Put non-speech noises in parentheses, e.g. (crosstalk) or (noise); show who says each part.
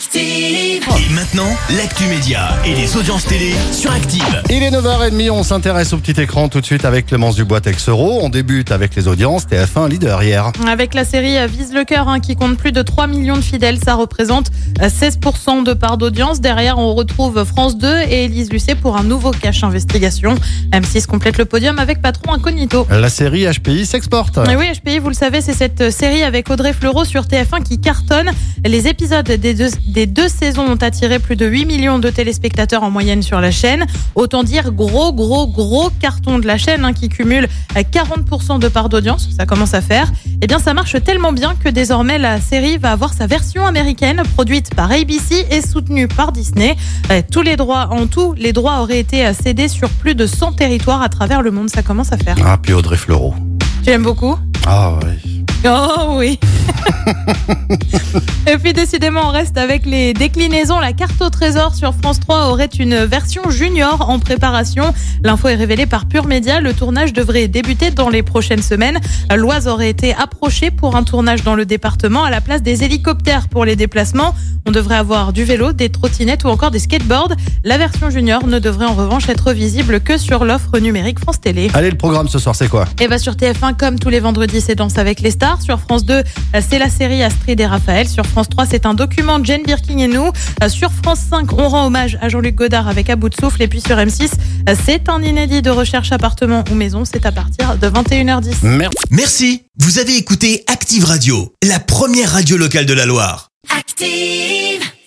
Speaker 1: Active.
Speaker 2: Et maintenant, l'actu média et les audiences télé sur Active.
Speaker 3: Il est 9h30, on s'intéresse au petit écran tout de suite avec Clémence Dubois Texero. On débute avec les audiences, TF1 leader hier.
Speaker 4: Avec la série euh, Vise le cœur, hein, qui compte plus de 3 millions de fidèles, ça représente euh, 16% de part d'audience. Derrière, on retrouve France 2 et Élise Lucet pour un nouveau cache investigation. M6 complète le podium avec Patron Incognito.
Speaker 3: La série HPI s'exporte.
Speaker 4: Et oui, HPI, vous le savez, c'est cette série avec Audrey Fleurot sur TF1 qui cartonne. Les épisodes des deux, des deux saisons ont attiré plus de 8 millions de téléspectateurs en moyenne sur la chaîne. Autant dire gros, gros, gros carton de la chaîne hein, qui cumule euh, 40% de part d'audience. Ça commence à faire. Eh bien, ça marche tellement bien que désormais la série va avoir sa version américaine produite par ABC et soutenue par Disney. Euh, Tous les droits, en tout, les droits auraient été euh, cédés sur plus de 100 territoires à travers le monde. Ça commence à faire.
Speaker 3: Ah, puis Audrey Fleurot.
Speaker 4: Tu l'aimes beaucoup?
Speaker 3: Ah oui.
Speaker 4: Oh oui. (laughs) Et puis décidément, on reste avec les déclinaisons. La carte au trésor sur France 3 aurait une version junior en préparation. L'info est révélée par Pure Média. Le tournage devrait débuter dans les prochaines semaines. L'Oise aurait été approchée pour un tournage dans le département à la place des hélicoptères pour les déplacements. On devrait avoir du vélo, des trottinettes ou encore des skateboards. La version junior ne devrait en revanche être visible que sur l'offre numérique France Télé.
Speaker 3: Allez, le programme ce soir, c'est quoi?
Speaker 4: Et bah sur TF1, comme tous les vendredis, c'est Danse avec les stars. Sur France 2, euh, c'est la série Astrid et Raphaël. Sur France 3, c'est un document Jane Birkin et nous. Euh, Sur France 5, on rend hommage à Jean-Luc Godard avec À bout de souffle. Et puis sur M6, euh, c'est un inédit de recherche appartement ou maison. C'est à partir de 21h10.
Speaker 3: Merci.
Speaker 2: Merci, vous avez écouté Active Radio, la première radio locale de la Loire.
Speaker 1: Active.